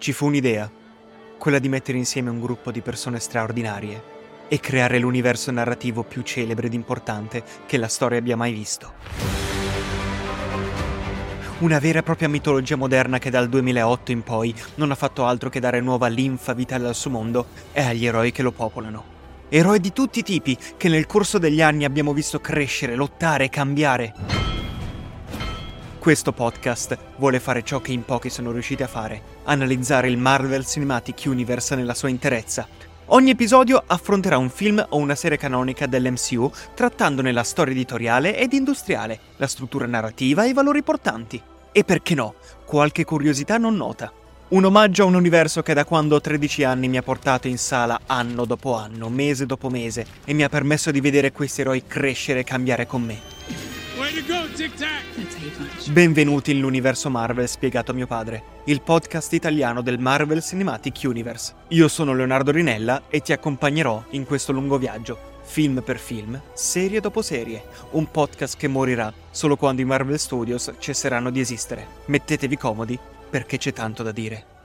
Ci fu un'idea, quella di mettere insieme un gruppo di persone straordinarie e creare l'universo narrativo più celebre ed importante che la storia abbia mai visto. Una vera e propria mitologia moderna che dal 2008 in poi non ha fatto altro che dare nuova linfa vitale al suo mondo e agli eroi che lo popolano. Eroi di tutti i tipi che nel corso degli anni abbiamo visto crescere, lottare e cambiare. Questo podcast vuole fare ciò che in pochi sono riusciti a fare, analizzare il Marvel Cinematic Universe nella sua interezza. Ogni episodio affronterà un film o una serie canonica dell'MCU, trattandone la storia editoriale ed industriale, la struttura narrativa e i valori portanti. E perché no, qualche curiosità non nota. Un omaggio a un universo che da quando ho 13 anni mi ha portato in sala anno dopo anno, mese dopo mese, e mi ha permesso di vedere questi eroi crescere e cambiare con me. Benvenuti nell'universo Marvel spiegato a mio padre, il podcast italiano del Marvel Cinematic Universe. Io sono Leonardo Rinella e ti accompagnerò in questo lungo viaggio, film per film, serie dopo serie, un podcast che morirà solo quando i Marvel Studios cesseranno di esistere. Mettetevi comodi perché c'è tanto da dire.